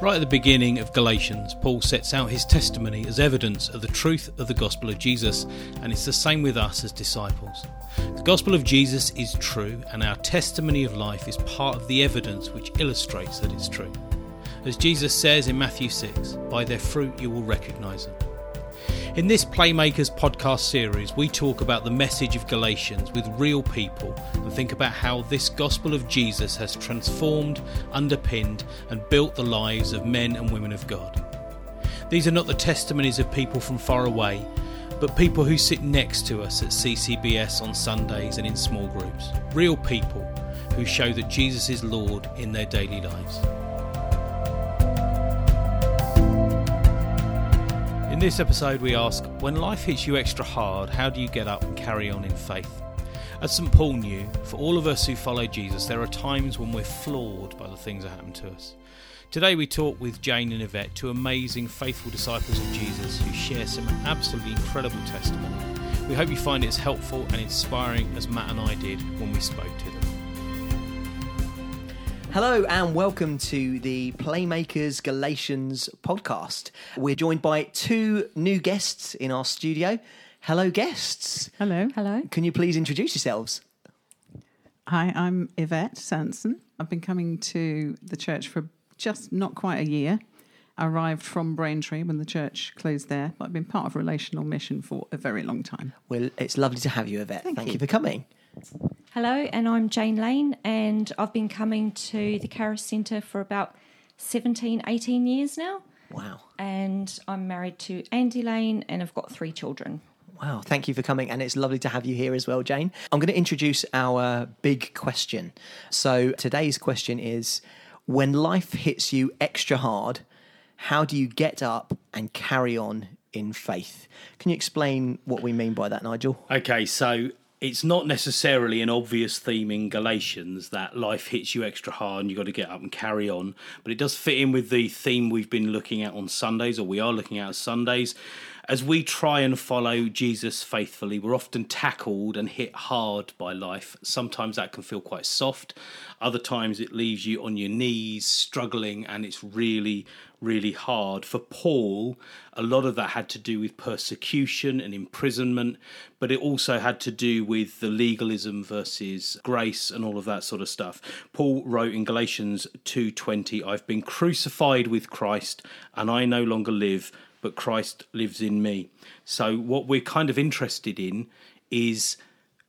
Right at the beginning of Galatians, Paul sets out his testimony as evidence of the truth of the gospel of Jesus, and it's the same with us as disciples. The gospel of Jesus is true, and our testimony of life is part of the evidence which illustrates that it's true. As Jesus says in Matthew 6, by their fruit you will recognize them. In this Playmakers podcast series, we talk about the message of Galatians with real people and think about how this gospel of Jesus has transformed, underpinned, and built the lives of men and women of God. These are not the testimonies of people from far away, but people who sit next to us at CCBS on Sundays and in small groups. Real people who show that Jesus is Lord in their daily lives. In this episode, we ask when life hits you extra hard, how do you get up and carry on in faith? As St. Paul knew, for all of us who follow Jesus, there are times when we're floored by the things that happen to us. Today, we talk with Jane and Yvette, two amazing, faithful disciples of Jesus who share some absolutely incredible testimony. We hope you find it as helpful and inspiring as Matt and I did when we spoke to them. Hello and welcome to the Playmakers Galatians podcast. We're joined by two new guests in our studio. Hello, guests. Hello. Hello. Can you please introduce yourselves? Hi, I'm Yvette Sanson. I've been coming to the church for just not quite a year. I arrived from Braintree when the church closed there, but I've been part of Relational Mission for a very long time. Well, it's lovely to have you, Yvette. Thank Thank you. you for coming. Hello, and I'm Jane Lane, and I've been coming to the Caris Centre for about 17, 18 years now. Wow. And I'm married to Andy Lane, and I've got three children. Wow, thank you for coming, and it's lovely to have you here as well, Jane. I'm going to introduce our big question. So, today's question is When life hits you extra hard, how do you get up and carry on in faith? Can you explain what we mean by that, Nigel? Okay, so it's not necessarily an obvious theme in Galatians that life hits you extra hard and you've got to get up and carry on, but it does fit in with the theme we've been looking at on Sundays, or we are looking at Sundays. As we try and follow Jesus faithfully, we're often tackled and hit hard by life. Sometimes that can feel quite soft, other times it leaves you on your knees, struggling, and it's really, really hard. For Paul, a lot of that had to do with persecution and imprisonment, but it also had to do with the legalism versus grace and all of that sort of stuff. Paul wrote in Galatians 2:20, "I've been crucified with Christ, and I no longer live, but Christ lives in me." So what we're kind of interested in is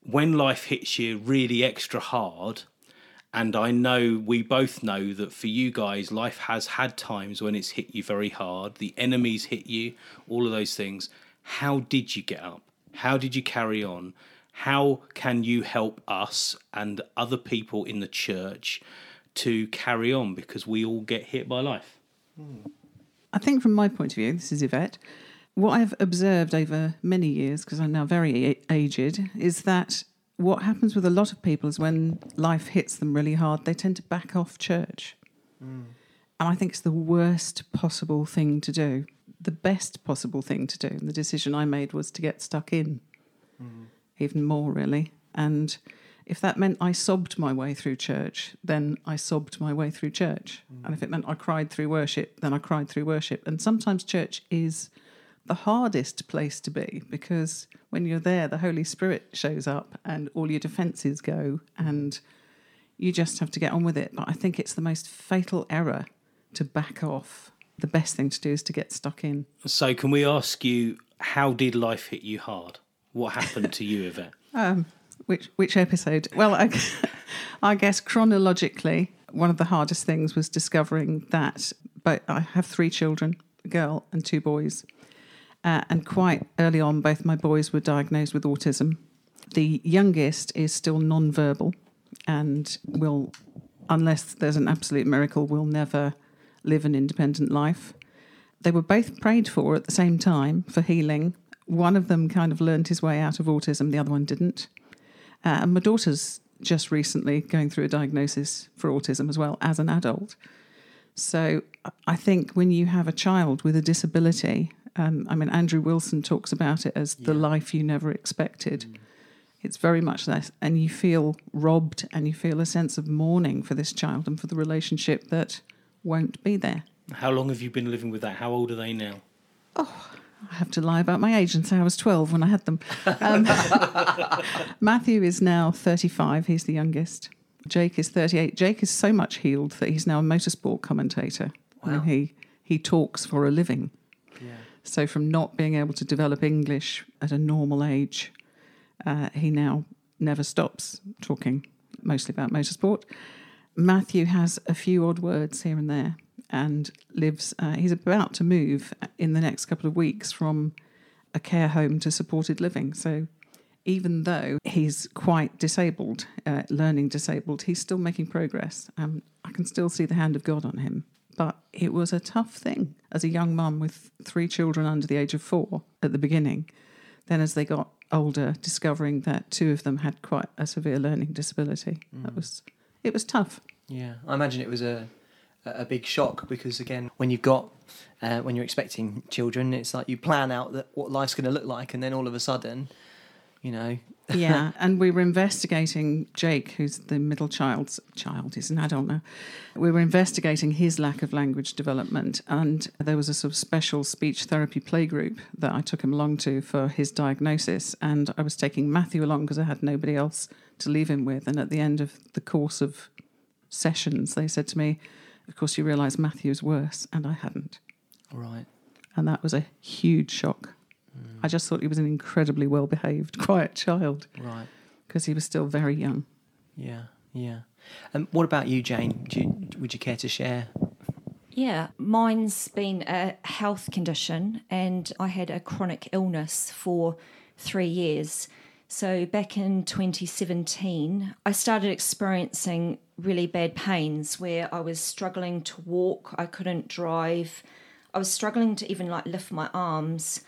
when life hits you really extra hard, and I know we both know that for you guys, life has had times when it's hit you very hard. The enemies hit you, all of those things. How did you get up? How did you carry on? How can you help us and other people in the church to carry on? Because we all get hit by life. Hmm. I think, from my point of view, this is Yvette, what I've observed over many years, because I'm now very a- aged, is that what happens with a lot of people is when life hits them really hard, they tend to back off church. Mm. And I think it's the worst possible thing to do. The best possible thing to do. And the decision I made was to get stuck in, mm. even more, really. And if that meant I sobbed my way through church, then I sobbed my way through church. And if it meant I cried through worship, then I cried through worship. And sometimes church is the hardest place to be because when you're there, the Holy Spirit shows up and all your defenses go, and you just have to get on with it. But I think it's the most fatal error to back off. The best thing to do is to get stuck in. So, can we ask you, how did life hit you hard? What happened to you, Yvette? Um, which which episode? Well, I, I guess chronologically, one of the hardest things was discovering that. But I have three children, a girl and two boys, uh, and quite early on, both my boys were diagnosed with autism. The youngest is still non-verbal, and will, unless there's an absolute miracle, will never live an independent life. They were both prayed for at the same time for healing. One of them kind of learned his way out of autism, the other one didn't. Uh, and my daughter's just recently going through a diagnosis for autism as well as an adult. So I think when you have a child with a disability, um, I mean, Andrew Wilson talks about it as the life you never expected. It's very much that. And you feel robbed and you feel a sense of mourning for this child and for the relationship that won't be there. How long have you been living with that? How old are they now? I have to lie about my age and say I was 12 when I had them. Um, Matthew is now 35. He's the youngest. Jake is 38. Jake is so much healed that he's now a motorsport commentator. Wow. he, he talks for a living. Yeah. So, from not being able to develop English at a normal age, uh, he now never stops talking, mostly about motorsport. Matthew has a few odd words here and there and lives, uh, he's about to move in the next couple of weeks from a care home to supported living. So, even though he's quite disabled, uh, learning disabled, he's still making progress. Um, I can still see the hand of God on him. But it was a tough thing as a young mum with three children under the age of four at the beginning. Then, as they got older, discovering that two of them had quite a severe learning disability, that was it was tough. Yeah, I imagine it was a a big shock because again, when you've got uh, when you're expecting children, it's like you plan out that what life's going to look like, and then all of a sudden, you know, yeah, and we were investigating Jake, who's the middle child's child, he's an adult now. We were investigating his lack of language development, and there was a sort of special speech therapy playgroup that I took him along to for his diagnosis. And I was taking Matthew along because I had nobody else to leave him with. And at the end of the course of sessions, they said to me, Of course, you realise Matthew's worse, and I hadn't. right, And that was a huge shock. Mm. I just thought he was an incredibly well behaved, quiet child right, because he was still very young. yeah, yeah. And what about you, Jane? Do you, would you care to share? Yeah, mine's been a health condition, and I had a chronic illness for three years. So, back in 2017, I started experiencing really bad pains where I was struggling to walk, I couldn't drive, I was struggling to even like lift my arms,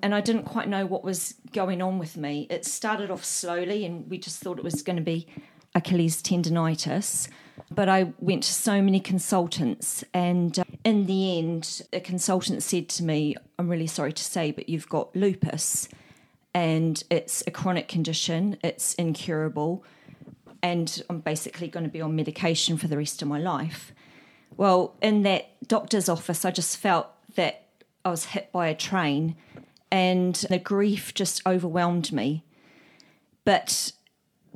and I didn't quite know what was going on with me. It started off slowly, and we just thought it was going to be Achilles tendonitis. But I went to so many consultants, and uh, in the end, a consultant said to me, I'm really sorry to say, but you've got lupus, and it's a chronic condition, it's incurable, and I'm basically going to be on medication for the rest of my life. Well, in that doctor's office, I just felt that I was hit by a train, and the grief just overwhelmed me. But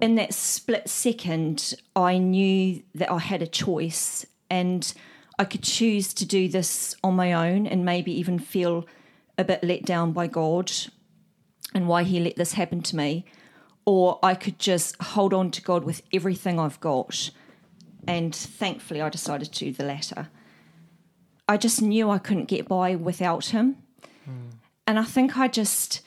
in that split second, I knew that I had a choice and I could choose to do this on my own and maybe even feel a bit let down by God and why He let this happen to me. Or I could just hold on to God with everything I've got. And thankfully, I decided to do the latter. I just knew I couldn't get by without Him. Hmm. And I think I just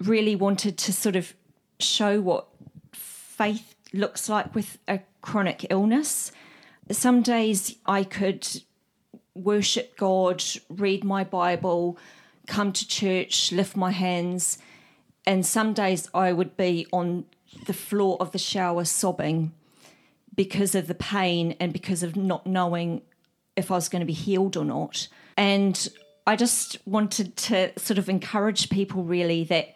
really wanted to sort of show what faith looks like with a chronic illness. Some days I could worship God, read my Bible, come to church, lift my hands, and some days I would be on the floor of the shower sobbing because of the pain and because of not knowing if I was going to be healed or not. And I just wanted to sort of encourage people really that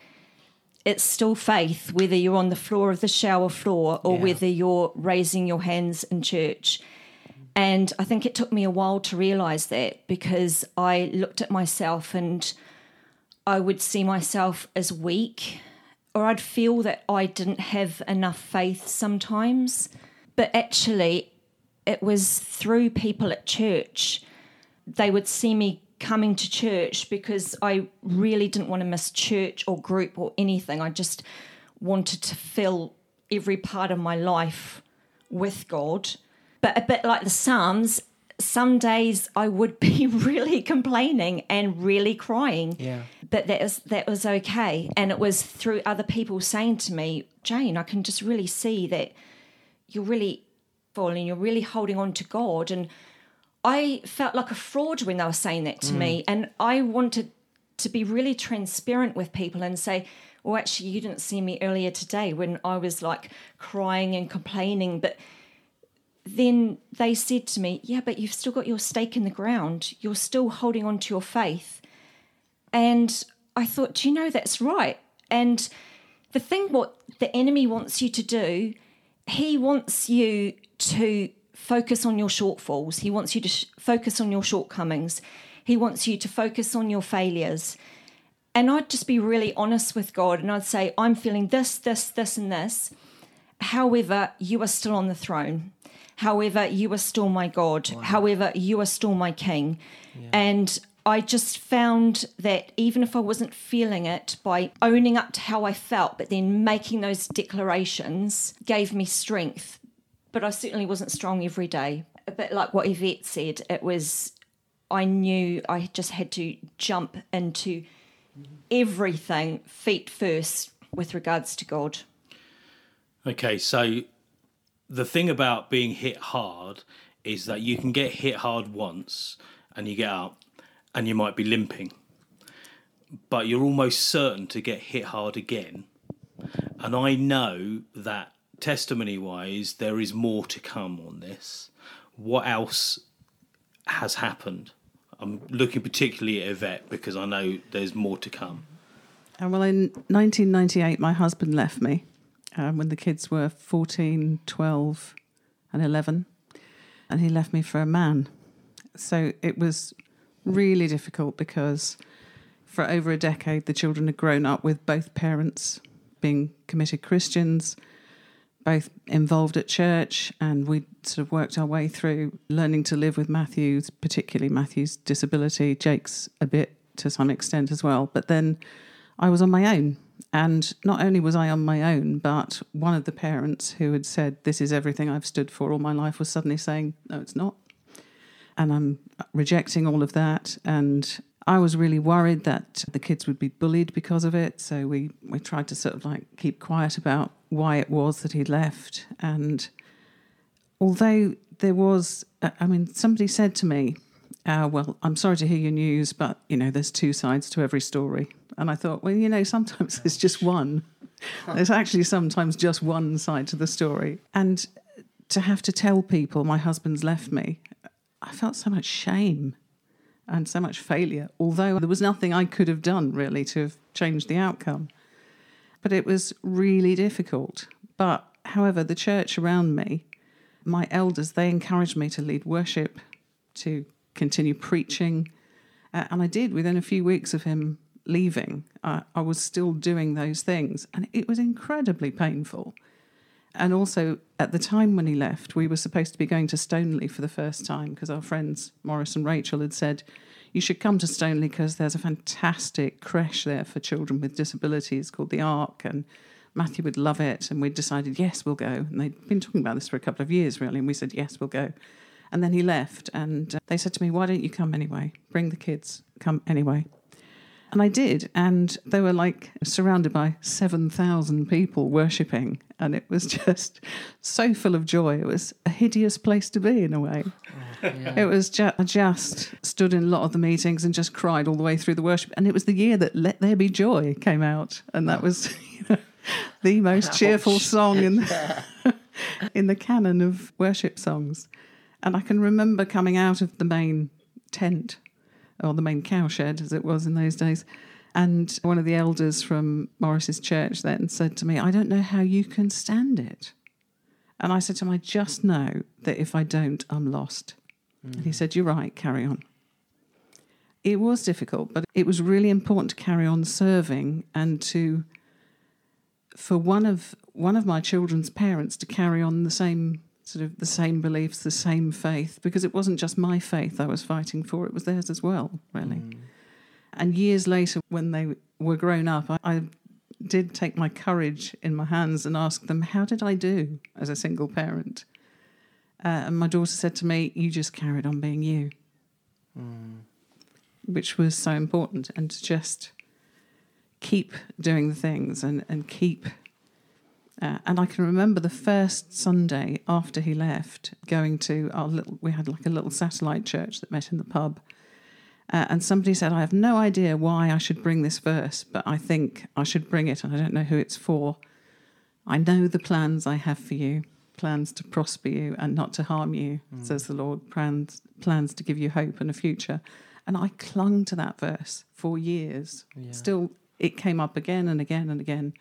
it's still faith, whether you're on the floor of the shower floor or Yeah. whether you're raising your hands in church. And I think it took me a while to realize that because I looked at myself and I would see myself as weak, or I'd feel that I didn't have enough faith sometimes. But actually, it was through people at church. They would see me coming to church because I really didn't want to miss church or group or anything. I just wanted to fill every part of my life with God. But a bit like the Psalms, some days I would be really complaining and really crying. Yeah. But that was that was okay. And it was through other people saying to me, Jane, I can just really see that you're really falling, you're really holding on to God. And I felt like a fraud when they were saying that to mm. me. And I wanted to be really transparent with people and say, well, actually, you didn't see me earlier today when I was like crying and complaining. But then they said to me, yeah, but you've still got your stake in the ground. You're still holding on to your faith. And I thought, do you know that's right? And the thing what the enemy wants you to do, he wants you to focus on your shortfalls. He wants you to sh- focus on your shortcomings. He wants you to focus on your failures. And I'd just be really honest with God and I'd say, I'm feeling this, this, this, and this. However, you are still on the throne. However, you are still my God. However, you are still my King. And I just found that even if I wasn't feeling it, by owning up to how I felt, but then making those declarations gave me strength. But I certainly wasn't strong every day. A bit like what Yvette said, it was, I knew I just had to jump into everything feet first with regards to God. Okay, so the thing about being hit hard is that you can get hit hard once and you get up and you might be limping, but you're almost certain to get hit hard again. And I know that testimony wise, there is more to come on this. What else has happened? I'm looking particularly at Yvette because I know there's more to come. And well, in 1998, my husband left me um, when the kids were 14, 12, and 11. And he left me for a man. So it was really difficult because for over a decade, the children had grown up with both parents being committed Christians, both involved at church, and we sort of worked our way through learning to live with Matthew's, particularly Matthew's disability, Jake's a bit to some extent as well. But then I was on my own. And not only was I on my own, but one of the parents who had said, This is everything I've stood for all my life, was suddenly saying, No, it's not. And I'm rejecting all of that. And I was really worried that the kids would be bullied because of it. So we, we tried to sort of like keep quiet about why it was that he'd left. And although there was, I mean, somebody said to me, uh, well, I'm sorry to hear your news, but you know, there's two sides to every story. And I thought, well, you know, sometimes there's just one. There's actually sometimes just one side to the story. And to have to tell people my husband's left me, I felt so much shame and so much failure, although there was nothing I could have done really to have changed the outcome. But it was really difficult. But however, the church around me, my elders, they encouraged me to lead worship, to continue preaching. Uh, and I did within a few weeks of him leaving. Uh, I was still doing those things. And it was incredibly painful. And also, at the time when he left, we were supposed to be going to Stoneleigh for the first time because our friends Morris and Rachel had said, You should come to Stoneleigh because there's a fantastic creche there for children with disabilities called the Ark. And Matthew would love it. And we decided, Yes, we'll go. And they'd been talking about this for a couple of years, really. And we said, Yes, we'll go. And then he left. And uh, they said to me, Why don't you come anyway? Bring the kids, come anyway. And I did. And they were like surrounded by 7,000 people worshipping. And it was just so full of joy. It was a hideous place to be in a way. It was ju- I just stood in a lot of the meetings and just cried all the way through the worship. And it was the year that Let There Be Joy came out. And that was you know, the most cheerful song in the, in the canon of worship songs. And I can remember coming out of the main tent or the main cowshed as it was in those days. And one of the elders from Morris's church then said to me, I don't know how you can stand it. And I said to him, I just know that if I don't, I'm lost. And he said, You're right, carry on. It was difficult, but it was really important to carry on serving and to for one of one of my children's parents to carry on the same sort of the same beliefs, the same faith, because it wasn't just my faith I was fighting for; it was theirs as well, really. And years later, when they were grown up, I, I did take my courage in my hands and ask them, "How did I do as a single parent?" Uh, and my daughter said to me, "You just carried on being you," which was so important, and to just keep doing the things and and keep uh, and I can remember the first Sunday after he left, going to our little, we had like a little satellite church that met in the pub. Uh, and somebody said, I have no idea why I should bring this verse, but I think I should bring it, and I don't know who it's for. I know the plans I have for you plans to prosper you and not to harm you, says the Lord, plans, plans to give you hope and a future. And I clung to that verse for years. Still, it came up again and again and again.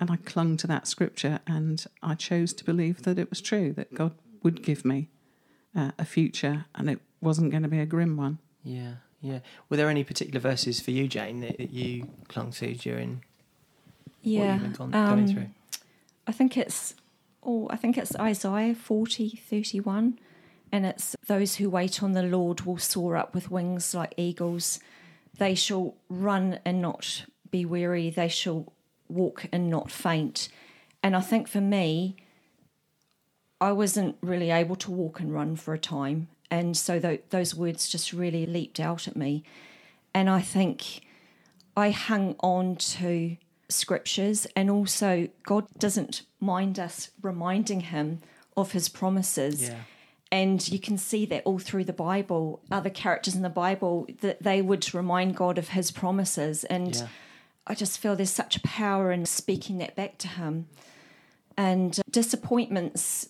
And I clung to that scripture and I chose to believe that it was true, that God would give me uh, a future, and it wasn't going to be a grim one. Yeah, yeah. Were there any particular verses for you, Jane, that, that you clung to during Yeah. what you've been gone, going um, through? I think it's oh, I think it's Isaiah 40, 31. And it's those who wait on the Lord will soar up with wings like eagles. They shall run and not be weary. They shall walk and not faint. And I think for me, I wasn't really able to walk and run for a time. And so tho- those words just really leaped out at me. And I think I hung on to scriptures, and also God doesn't mind us reminding Him of His promises. Yeah. And you can see that all through the Bible, other characters in the Bible, that they would remind God of His promises. And Yeah. I just feel there's such a power in speaking that back to Him. And uh, disappointments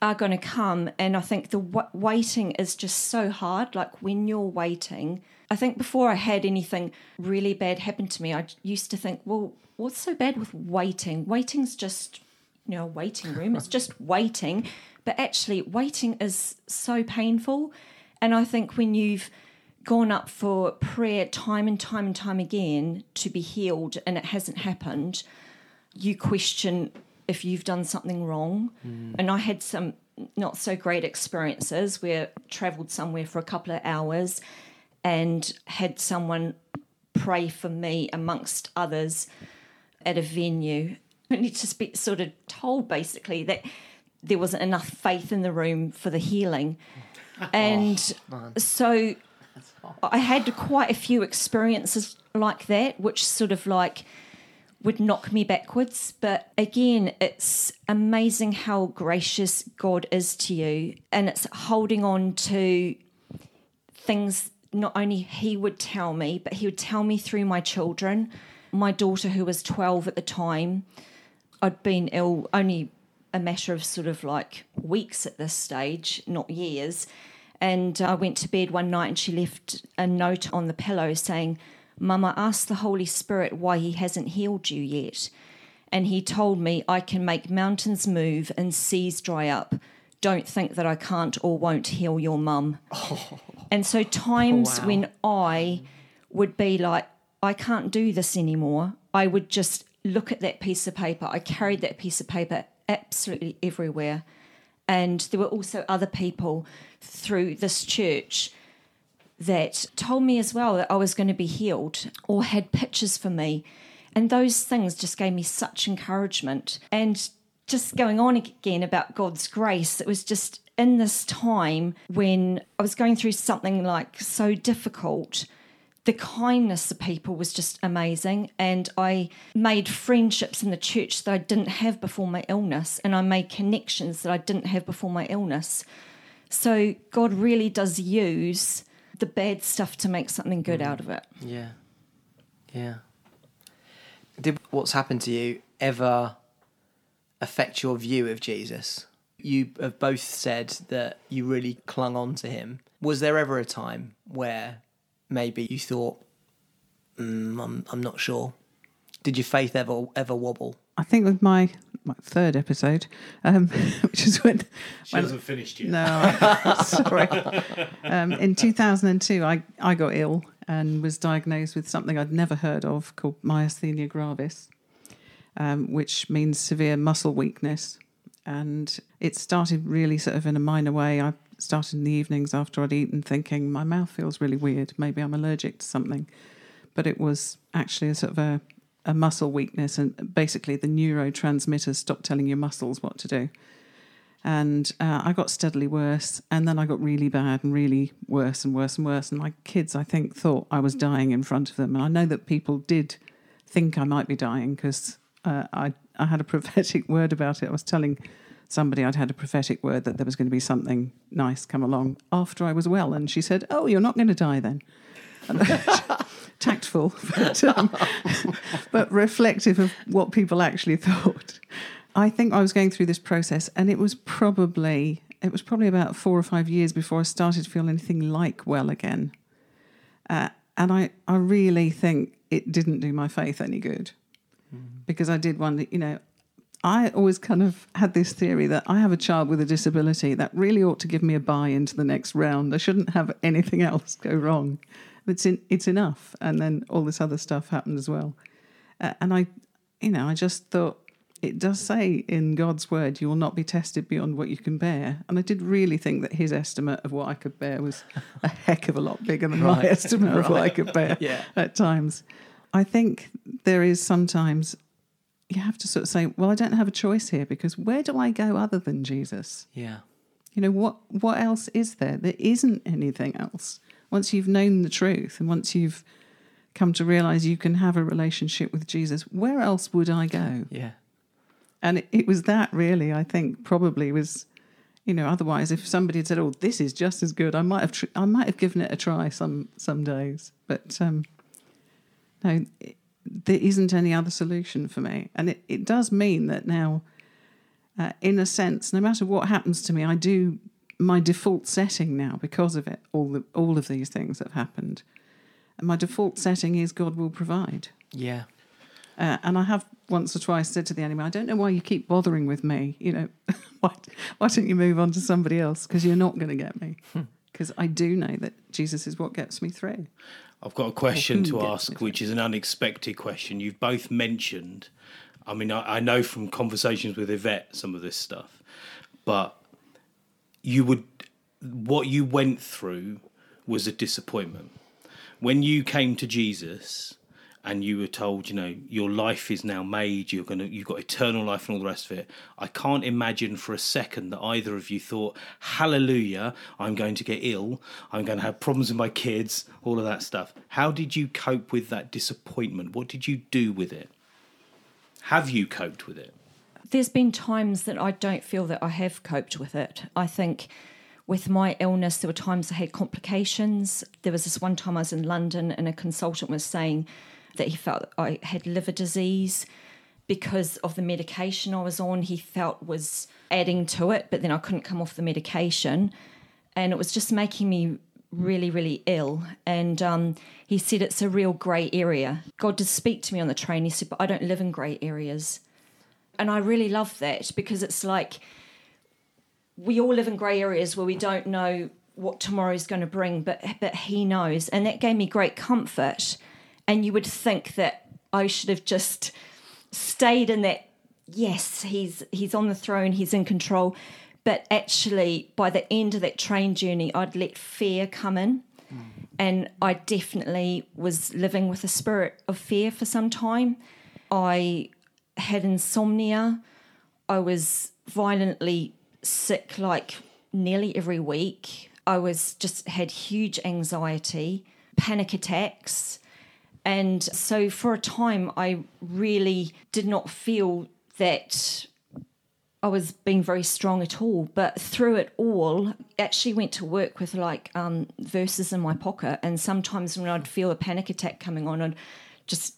are going to come. And I think the w- waiting is just so hard. Like when you're waiting, I think before I had anything really bad happen to me, I used to think, well, what's so bad with waiting? Waiting's just, you know, a waiting room. It's just waiting. But actually, waiting is so painful. And I think when you've gone up for prayer time and time and time again to be healed and it hasn't happened, you question if you've done something wrong. Mm. And I had some not so great experiences where I travelled somewhere for a couple of hours and had someone pray for me amongst others at a venue. And you just be sort of told basically that there wasn't enough faith in the room for the healing. And oh, so I had quite a few experiences like that, which sort of like would knock me backwards. But again, it's amazing how gracious God is to you. And it's holding on to things not only He would tell me, but He would tell me through my children. My daughter, who was 12 at the time, I'd been ill only a matter of sort of like weeks at this stage, not years. And I went to bed one night and she left a note on the pillow saying, Mama, ask the Holy Spirit why he hasn't healed you yet. And he told me I can make mountains move and seas dry up. Don't think that I can't or won't heal your mum. And so, times oh, wow. when I would be like, I can't do this anymore, I would just look at that piece of paper. I carried that piece of paper absolutely everywhere. And there were also other people through this church that told me as well that I was going to be healed or had pictures for me. And those things just gave me such encouragement. And just going on again about God's grace, it was just in this time when I was going through something like so difficult. The kindness of people was just amazing. And I made friendships in the church that I didn't have before my illness. And I made connections that I didn't have before my illness. So God really does use the bad stuff to make something good mm. out of it. Yeah. Yeah. Did what's happened to you ever affect your view of Jesus? You have both said that you really clung on to him. Was there ever a time where maybe you thought, mm, I'm, I'm not sure? Did your faith ever ever wobble? I think with my, my third episode, um, which is when, She when hasn't finished yet. No, sorry. Um, in 2002, I, I got ill and was diagnosed with something I'd never heard of called myasthenia gravis, um, which means severe muscle weakness. And it started really sort of in a minor way. I started in the evenings after I'd eaten thinking, my mouth feels really weird. Maybe I'm allergic to something. But it was actually a sort of a, a muscle weakness. And basically, the neurotransmitters stopped telling your muscles what to do and uh, I got steadily worse, and then I got really bad and really worse and worse and worse. And my kids, I think, thought I was dying in front of them, and I know that people did think I might be dying because uh, I I had a prophetic word about it. I was telling somebody I'd had a prophetic word that there was going to be something nice come along after I was well, and she said, "Oh, you're not going to die then." Tactful, but, um, but reflective of what people actually thought. I think I was going through this process, and it was probably it was probably about four or five years before I started to feel anything like well again. Uh, and I, I really think it didn't do my faith any good because I did wonder, you know, I always kind of had this theory that I have a child with a disability that really ought to give me a buy into the next round. I shouldn't have anything else go wrong. It's in, it's enough, and then all this other stuff happened as well. Uh, and I, you know, I just thought it does say in God's word, "You will not be tested beyond what you can bear." And I did really think that His estimate of what I could bear was a heck of a lot bigger than my Right. estimate of what I could bear Yeah. at times. I think there is sometimes you have to sort of say, well, I don't have a choice here because where do I go other than Jesus? Yeah. You know, what what else is there? There isn't anything else. Once you've known the truth and once you've come to realize you can have a relationship with Jesus, where else would I go? Yeah. And it, it was that really, I think, probably was, you know, otherwise if somebody had said, "Oh, this is just as good," I might have, tr- I might have given it a try some some days. But um, no, it, there isn't any other solution for me, and it, it does mean that now, uh, in a sense, no matter what happens to me, I do my default setting now because of it. All the all of these things that have happened, and my default setting is God will provide. Yeah. Uh, and I have once or twice said to the enemy, I don't know why you keep bothering with me. You know, why, why don't you move on to somebody else? Because you're not going to get me. Because I do know that Jesus is what gets me through. I've got a question oh, to ask, which is an unexpected question. You've both mentioned, I mean, I, I know from conversations with Yvette some of this stuff, but you would, what you went through was a disappointment. When you came to Jesus and you were told, you know, your life is now made, you're gonna, you've got eternal life and all the rest of it. I can't imagine for a second that either of you thought, "Hallelujah, I'm going to get ill, I'm going to have problems with my kids, all of that stuff." How did you cope with that disappointment? What did you do with it? Have you coped with it? There's been times that I don't feel that I have coped with it. I think with my illness, there were times I had complications. There was this one time I was in London and a consultant was saying that he felt I had liver disease because of the medication I was on. He felt was adding to it, but then I couldn't come off the medication. And it was just making me really, really ill. And um, he said it's a real grey area. God did speak to me on the train. He said, but I don't live in grey areas and I really love that because it's like we all live in grey areas where we don't know what tomorrow is going to bring, but but he knows, and that gave me great comfort. And you would think that I should have just stayed in that. Yes, he's he's on the throne, he's in control, but actually, by the end of that train journey, I'd let fear come in. And I definitely was living with a spirit of fear for some time. I had insomnia. I was violently sick like nearly every week. I was just had huge anxiety, panic attacks. And so for a time I really did not feel that I was being very strong at all. But through it all, actually went to work with like um, verses in my pocket. And sometimes when I'd feel a panic attack coming on, I'd just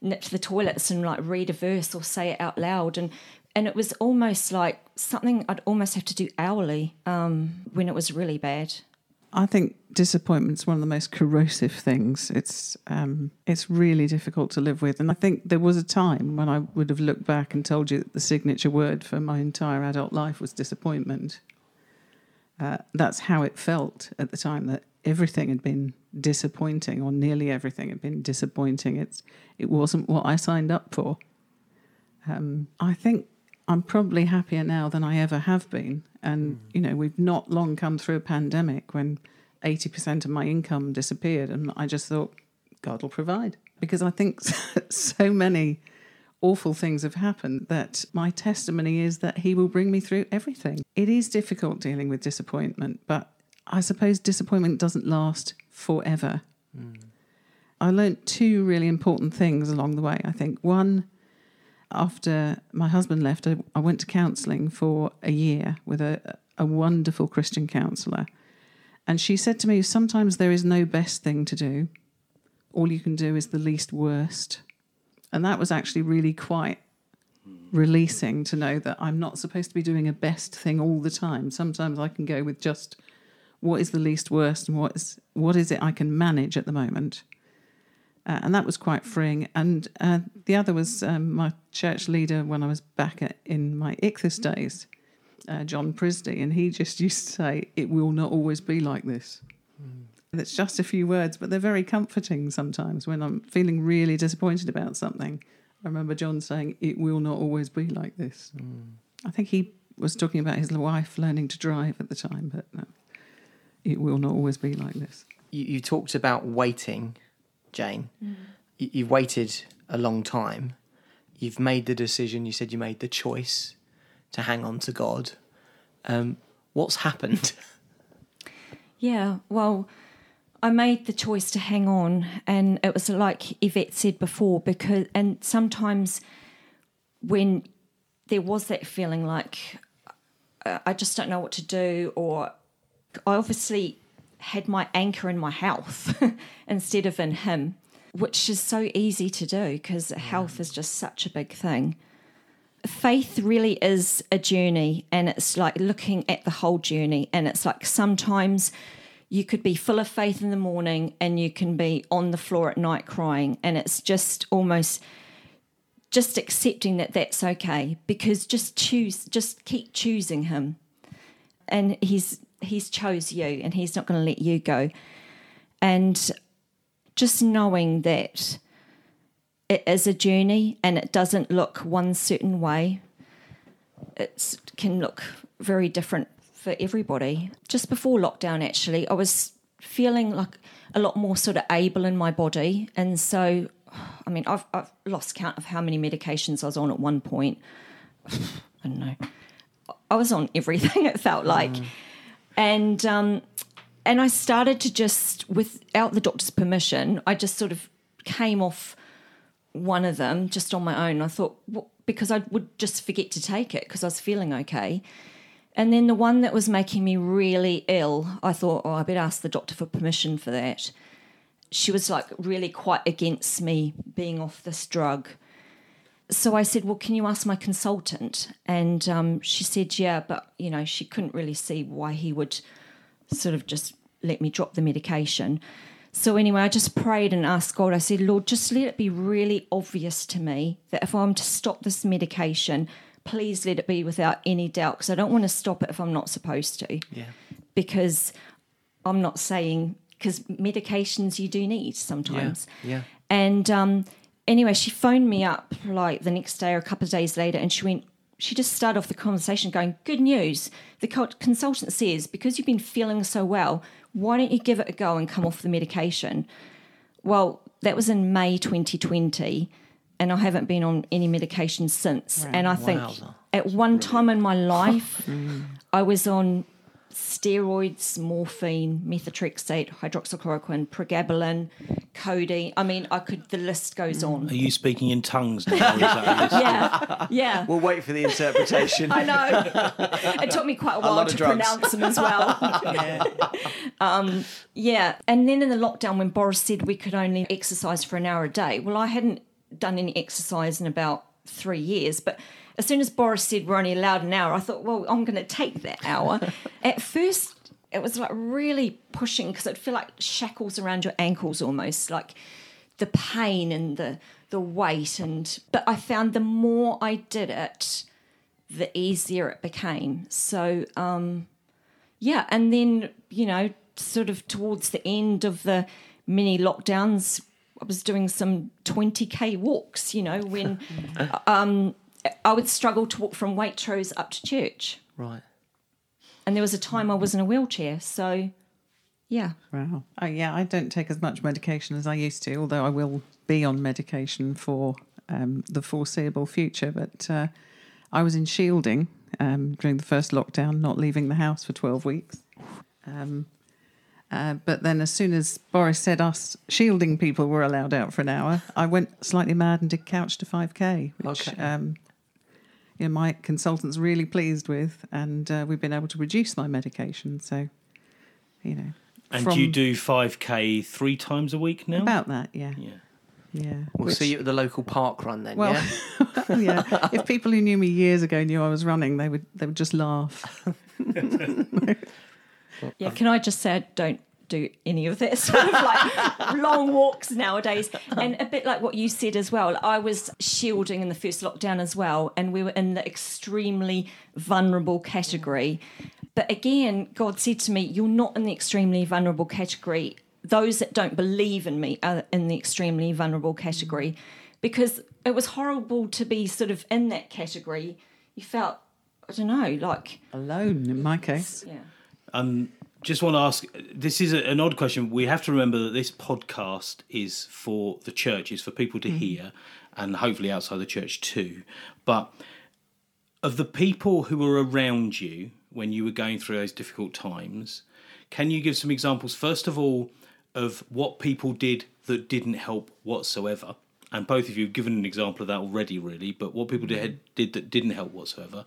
nip to the toilets and like read a verse or say it out loud. And and it was almost like something I'd almost have to do hourly um, when it was really bad. I think disappointment's one of the most corrosive things. It's um, it's really difficult to live with, and I think there was a time when I would have looked back and told you that the signature word for my entire adult life was disappointment. Uh, that's how it felt at the time. That everything had been disappointing, or nearly everything had been disappointing. It's it wasn't what I signed up for. Um, I think I'm probably happier now than I ever have been. And, mm. you know, we've not long come through a pandemic when 80% of my income disappeared. And I just thought, God will provide. Because I think so many awful things have happened that my testimony is that He will bring me through everything. It is difficult dealing with disappointment, but I suppose disappointment doesn't last forever. Mm. I learnt two really important things along the way. I think one, after my husband left, I, I went to counselling for a year with a, a wonderful Christian counsellor. And she said to me, Sometimes there is no best thing to do. All you can do is the least worst. And that was actually really quite releasing to know that I'm not supposed to be doing a best thing all the time. Sometimes I can go with just what is the least worst and what is what is it I can manage at the moment. Uh, and that was quite freeing. And uh, the other was um, my church leader when I was back at, in my Ichthus days, uh, John Prisdy, and he just used to say, "It will not always be like this." And It's just a few words, but they're very comforting sometimes when I'm feeling really disappointed about something. I remember John saying, It will not always be like this. I think he was talking about his wife learning to drive at the time, but no, it will not always be like this. You, you talked about waiting, Jane. You, you've waited a long time. You've made the decision. You said you made the choice to hang on to God. Um, what's happened? Yeah, well, I made the choice to hang on, and it was like Yvette said before, because and sometimes when there was that feeling like I just don't know what to do, or I obviously had my anchor in my health instead of in Him, which is so easy to do because health is just such a big thing. Faith really is a journey and it's like looking at the whole journey and it's like sometimes you could be full of faith in the morning and you can be on the floor at night crying and it's just almost just accepting that that's okay because just choose just keep choosing him. And he's he's chose you and he's not going to let you go and just knowing that it is a journey and it doesn't look one certain way. It can look very different for everybody. Just before lockdown, actually, I was feeling like a lot more sort of able in my body. And so, I mean, I've, I've lost count of how many medications I was on at one point. I don't know. I was on everything, it felt like. Mm. And, um, and I started to just, without the doctor's permission, I just sort of came off one of them just on my own. I thought well, because I would just forget to take it because I was feeling okay. And then the one that was making me really ill, I thought, oh, I better ask the doctor for permission for that. She was like really quite against me being off this drug. So I said, well, can you ask my consultant? And um, she said, yeah, but you know, she couldn't really see why he would sort of just let me drop the medication. So anyway, I just prayed and asked God. I said, Lord, just let it be really obvious to me that if I'm to stop this medication, please let it be without any doubt because I don't want to stop it if I'm not supposed to. Yeah. Because I'm not saying because medications you do need sometimes. Yeah. And um, anyway, she phoned me up like the next day or a couple of days later, and she went. She just started off the conversation going, "Good news! The consultant says because you've been feeling so well, why don't you give it a go and come off the medication?" Well, that was in May 2020, and I haven't been on any medication since. And I think Wowza. at one time in my life, mm. I was on steroids, morphine, methotrexate, hydroxychloroquine, pregabalin, codeine. I mean, I could. The list goes on. Are you speaking in tongues now? Or is that Yeah, yeah. We'll wait for the interpretation. I know. it took me quite a while lot of to drugs. pronounce them as well. um, yeah. And then in the lockdown, when Boris said we could only exercise for an hour a day, well, I hadn't done any exercise in about three years. But as soon as Boris said we're only allowed an hour, I thought, well, I'm going to take that hour. At first, it was like really pushing because it felt like shackles around your ankles almost, like the pain and the the weight. And but I found the more I did it, the easier it became. So um, yeah, and then you know, sort of towards the end of the mini lockdowns, I was doing some twenty k walks. You know, when um, I would struggle to walk from Waitrose up to church, Right. and there was a time I was in a wheelchair. So yeah, Wow. Oh, yeah, I don't take as much medication as I used to, although I will be on medication for um, the foreseeable future. But uh, I was in shielding um, during the first lockdown, not leaving the house for 12 weeks. Um, uh, but then, as soon as Boris said us shielding people were allowed out for an hour, I went slightly mad and did couch to 5K, which Okay. um, you know, my consultant's really pleased with. And uh, we've been able to reduce my medication. So, you know. And from- do you do 5k three times a week now? About that, yeah. yeah. Yeah. We'll Which- see you at the local park run then. Well, yeah. yeah. If people who knew me years ago knew I was running, they would they would just laugh. yeah. Can I just say I don't do any of that sort of like long walks nowadays. And a bit like what you said as well, I was shielding in the first lockdown as well, and we were in the extremely vulnerable category. But again, God said to me, You're not in the extremely vulnerable category. Those that don't believe in me are in the extremely vulnerable category because it was horrible to be sort of in that category. You felt, I don't know, like, Alone in my case. yeah. Um, just want to ask. This is a, an odd question. We have to remember that this podcast is for the church, is for people to mm. hear, and hopefully outside the church too. But of the people who were around you when you were going through those difficult times, can you give some examples? First of all, of what people did that didn't help whatsoever. And both of you have given an example of that already, really. But what people mm-hmm. did did that didn't help whatsoever,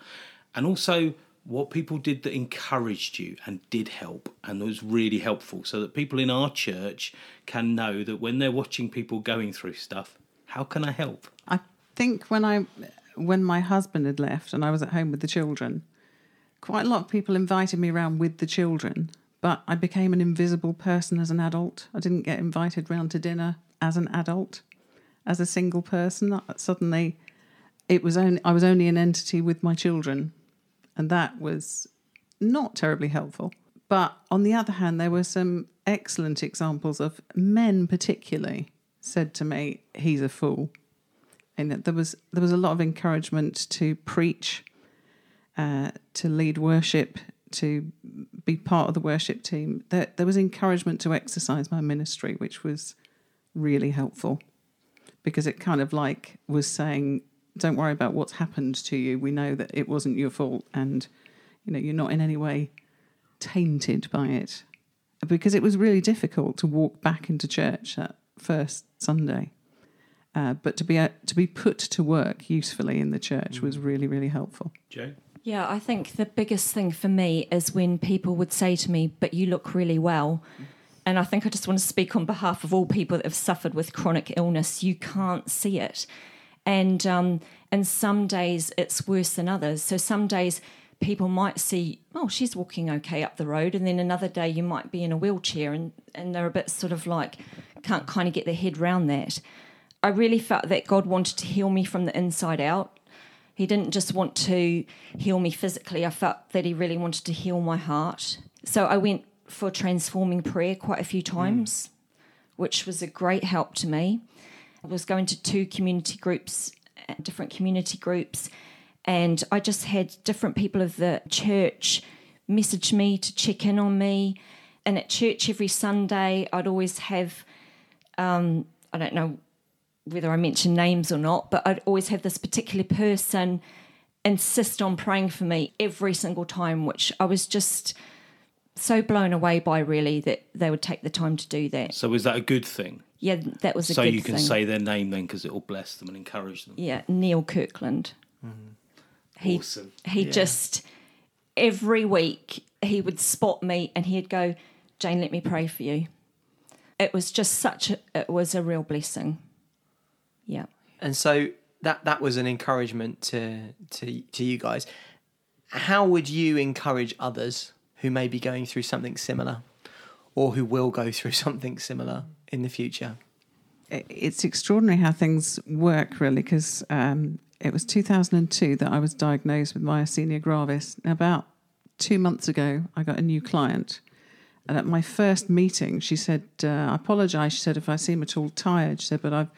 and also what people did that encouraged you and did help and was really helpful, so that people in our church can know that when they're watching people going through stuff, how can I help? I think when I when my husband had left and I was at home with the children, quite a lot of people invited me around with the children, but I became an invisible person as an adult. I didn't get invited round to dinner as an adult, as a single person. Suddenly, it was only I was only an entity with my children, and that was not terribly helpful. But on the other hand, there were some excellent examples of men, particularly, said to me, "He's a fool." and there was there was a lot of encouragement to preach, uh, to lead worship, to be part of the worship team. There there was encouragement to exercise my ministry, which was really helpful, because it kind of like was saying, "Don't worry about what's happened to you. We know that it wasn't your fault, and you know you're not in any way tainted by it." Because it was really difficult to walk back into church that first Sunday. Uh, but to be uh, to be put to work usefully in the church was really really helpful. Joe? Yeah, I think the biggest thing for me is when people would say to me, But you look really well. And I think I just want to speak on behalf of all people that have suffered with chronic illness. You can't see it. And um, and some days it's worse than others. So some days people might see, oh, she's walking okay up the road, and then another day you might be in a wheelchair and, and they're a bit sort of like can't kind of get their head round that. I really felt that God wanted to heal me from the inside out. He didn't just want to heal me physically. I felt that He really wanted to heal my heart. So I went for transforming prayer quite a few times, which was a great help to me. I was going to two community groups, uh, different community groups, and I just had different people of the church message me to check in on me. And at church every Sunday, I'd always have, um, I don't know whether I mention names or not, but I'd always have this particular person insist on praying for me every single time, which I was just so blown away by, really, that they would take the time to do that. So is that a good thing? Yeah, that was a good thing. so good you can thing. say their name then because it will bless them and encourage them. yeah, Neil Kirkland. Mm-hmm. He Awesome. he just every week he would spot me and he'd go, Jane, let me pray for you. It was just such a it was a real blessing. Yeah. And so that that was an encouragement to to to you guys. How would you encourage others who may be going through something similar, or who will go through something similar in the future? It's extraordinary how things work, really, because um, it was 2002 that I was diagnosed with myasthenia gravis. About two months ago, I got a new client. And at my first meeting, she said, uh, I apologise. She said, if I seem at all tired, she said, but I've,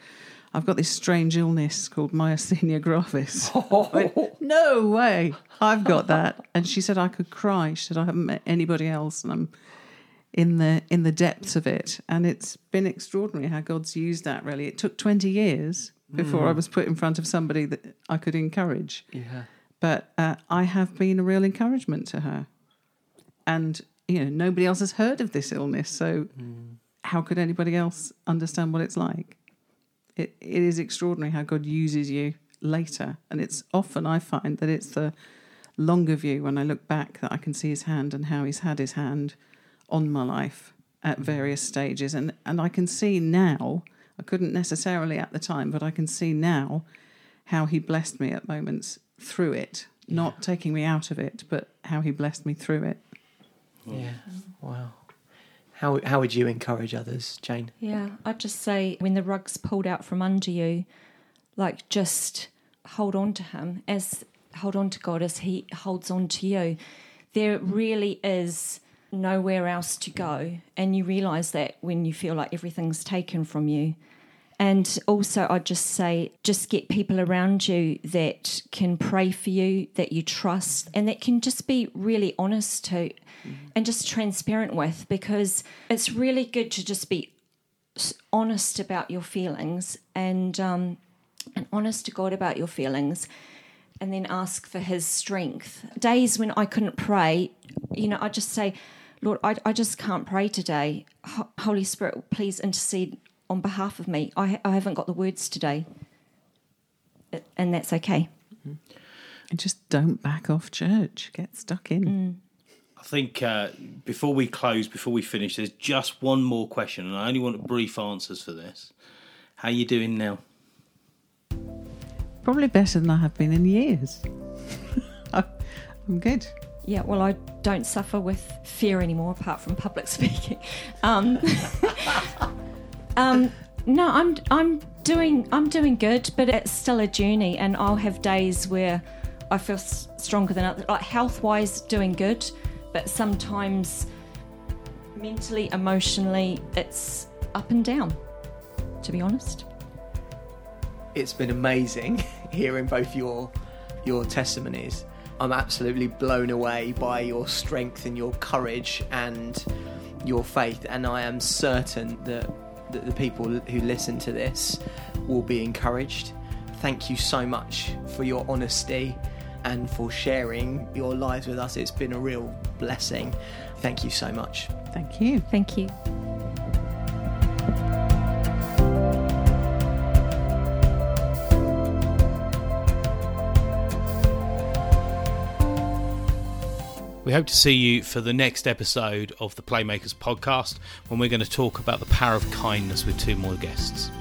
I've got this strange illness called myasthenia gravis. I went, no way, I've got that. And she said, I could cry. She said, I haven't met anybody else. And I'm in the in the depths of it. And it's been extraordinary how god's used that really. It took 20 years before i was put in front of somebody that i could encourage. Yeah. but uh, i have been a real encouragement to her. And you know nobody else has heard of this illness so how could anybody else understand what it's like? It, it is extraordinary how god uses you later. And it's often i find that it's the longer view when i look back that i can see his hand and how he's had his hand on my life at mm. various stages and and I can see now I couldn't necessarily at the time but I can see now how he blessed me at moments through it not taking me out of it but how he blessed me through it Yeah. Wow. How how would you encourage others, Jane? Yeah, I'd just say when the rug's pulled out from under you, like just hold on to him as hold on to God as he holds on to you. There really is nowhere else to go. And you realize that when you feel like everything's taken from you. And also, I'd just say, just get people around you that can pray for you, that you trust, and that can just be really honest to and just transparent with, because it's really good to just be honest about your feelings and um, and honest to God about your feelings, and then ask for His strength. Days when I couldn't pray, you know, I just say, Lord, I, I just can't pray today. Ho- Holy Spirit, please intercede on behalf of me. I, I haven't got the words today. And that's okay. And just don't back off church. Get stuck in. I think uh, before we close, before we finish, there's just one more question, and I only want brief answers for this. How are you doing now? Probably better than I have been in years. I'm good. Yeah, well, I don't suffer with fear anymore, apart from public speaking. Um, um, no, I'm I'm doing I'm doing good, but it's still a journey, and I'll have days where I feel s- stronger than others. Like health wise, doing good, but sometimes mentally, emotionally, it's up and down. To be honest. It's been amazing hearing both your your testimonies. I'm absolutely blown away by your strength and your courage and your faith, and I am certain that, that the people who listen to this will be encouraged. Thank you so much for your honesty and for sharing your lives with us. It's been a real blessing. Thank you so much. Thank you. Thank you. We hope to see you for the next episode of the Playmakers podcast when we're going to talk about the power of kindness with two more guests.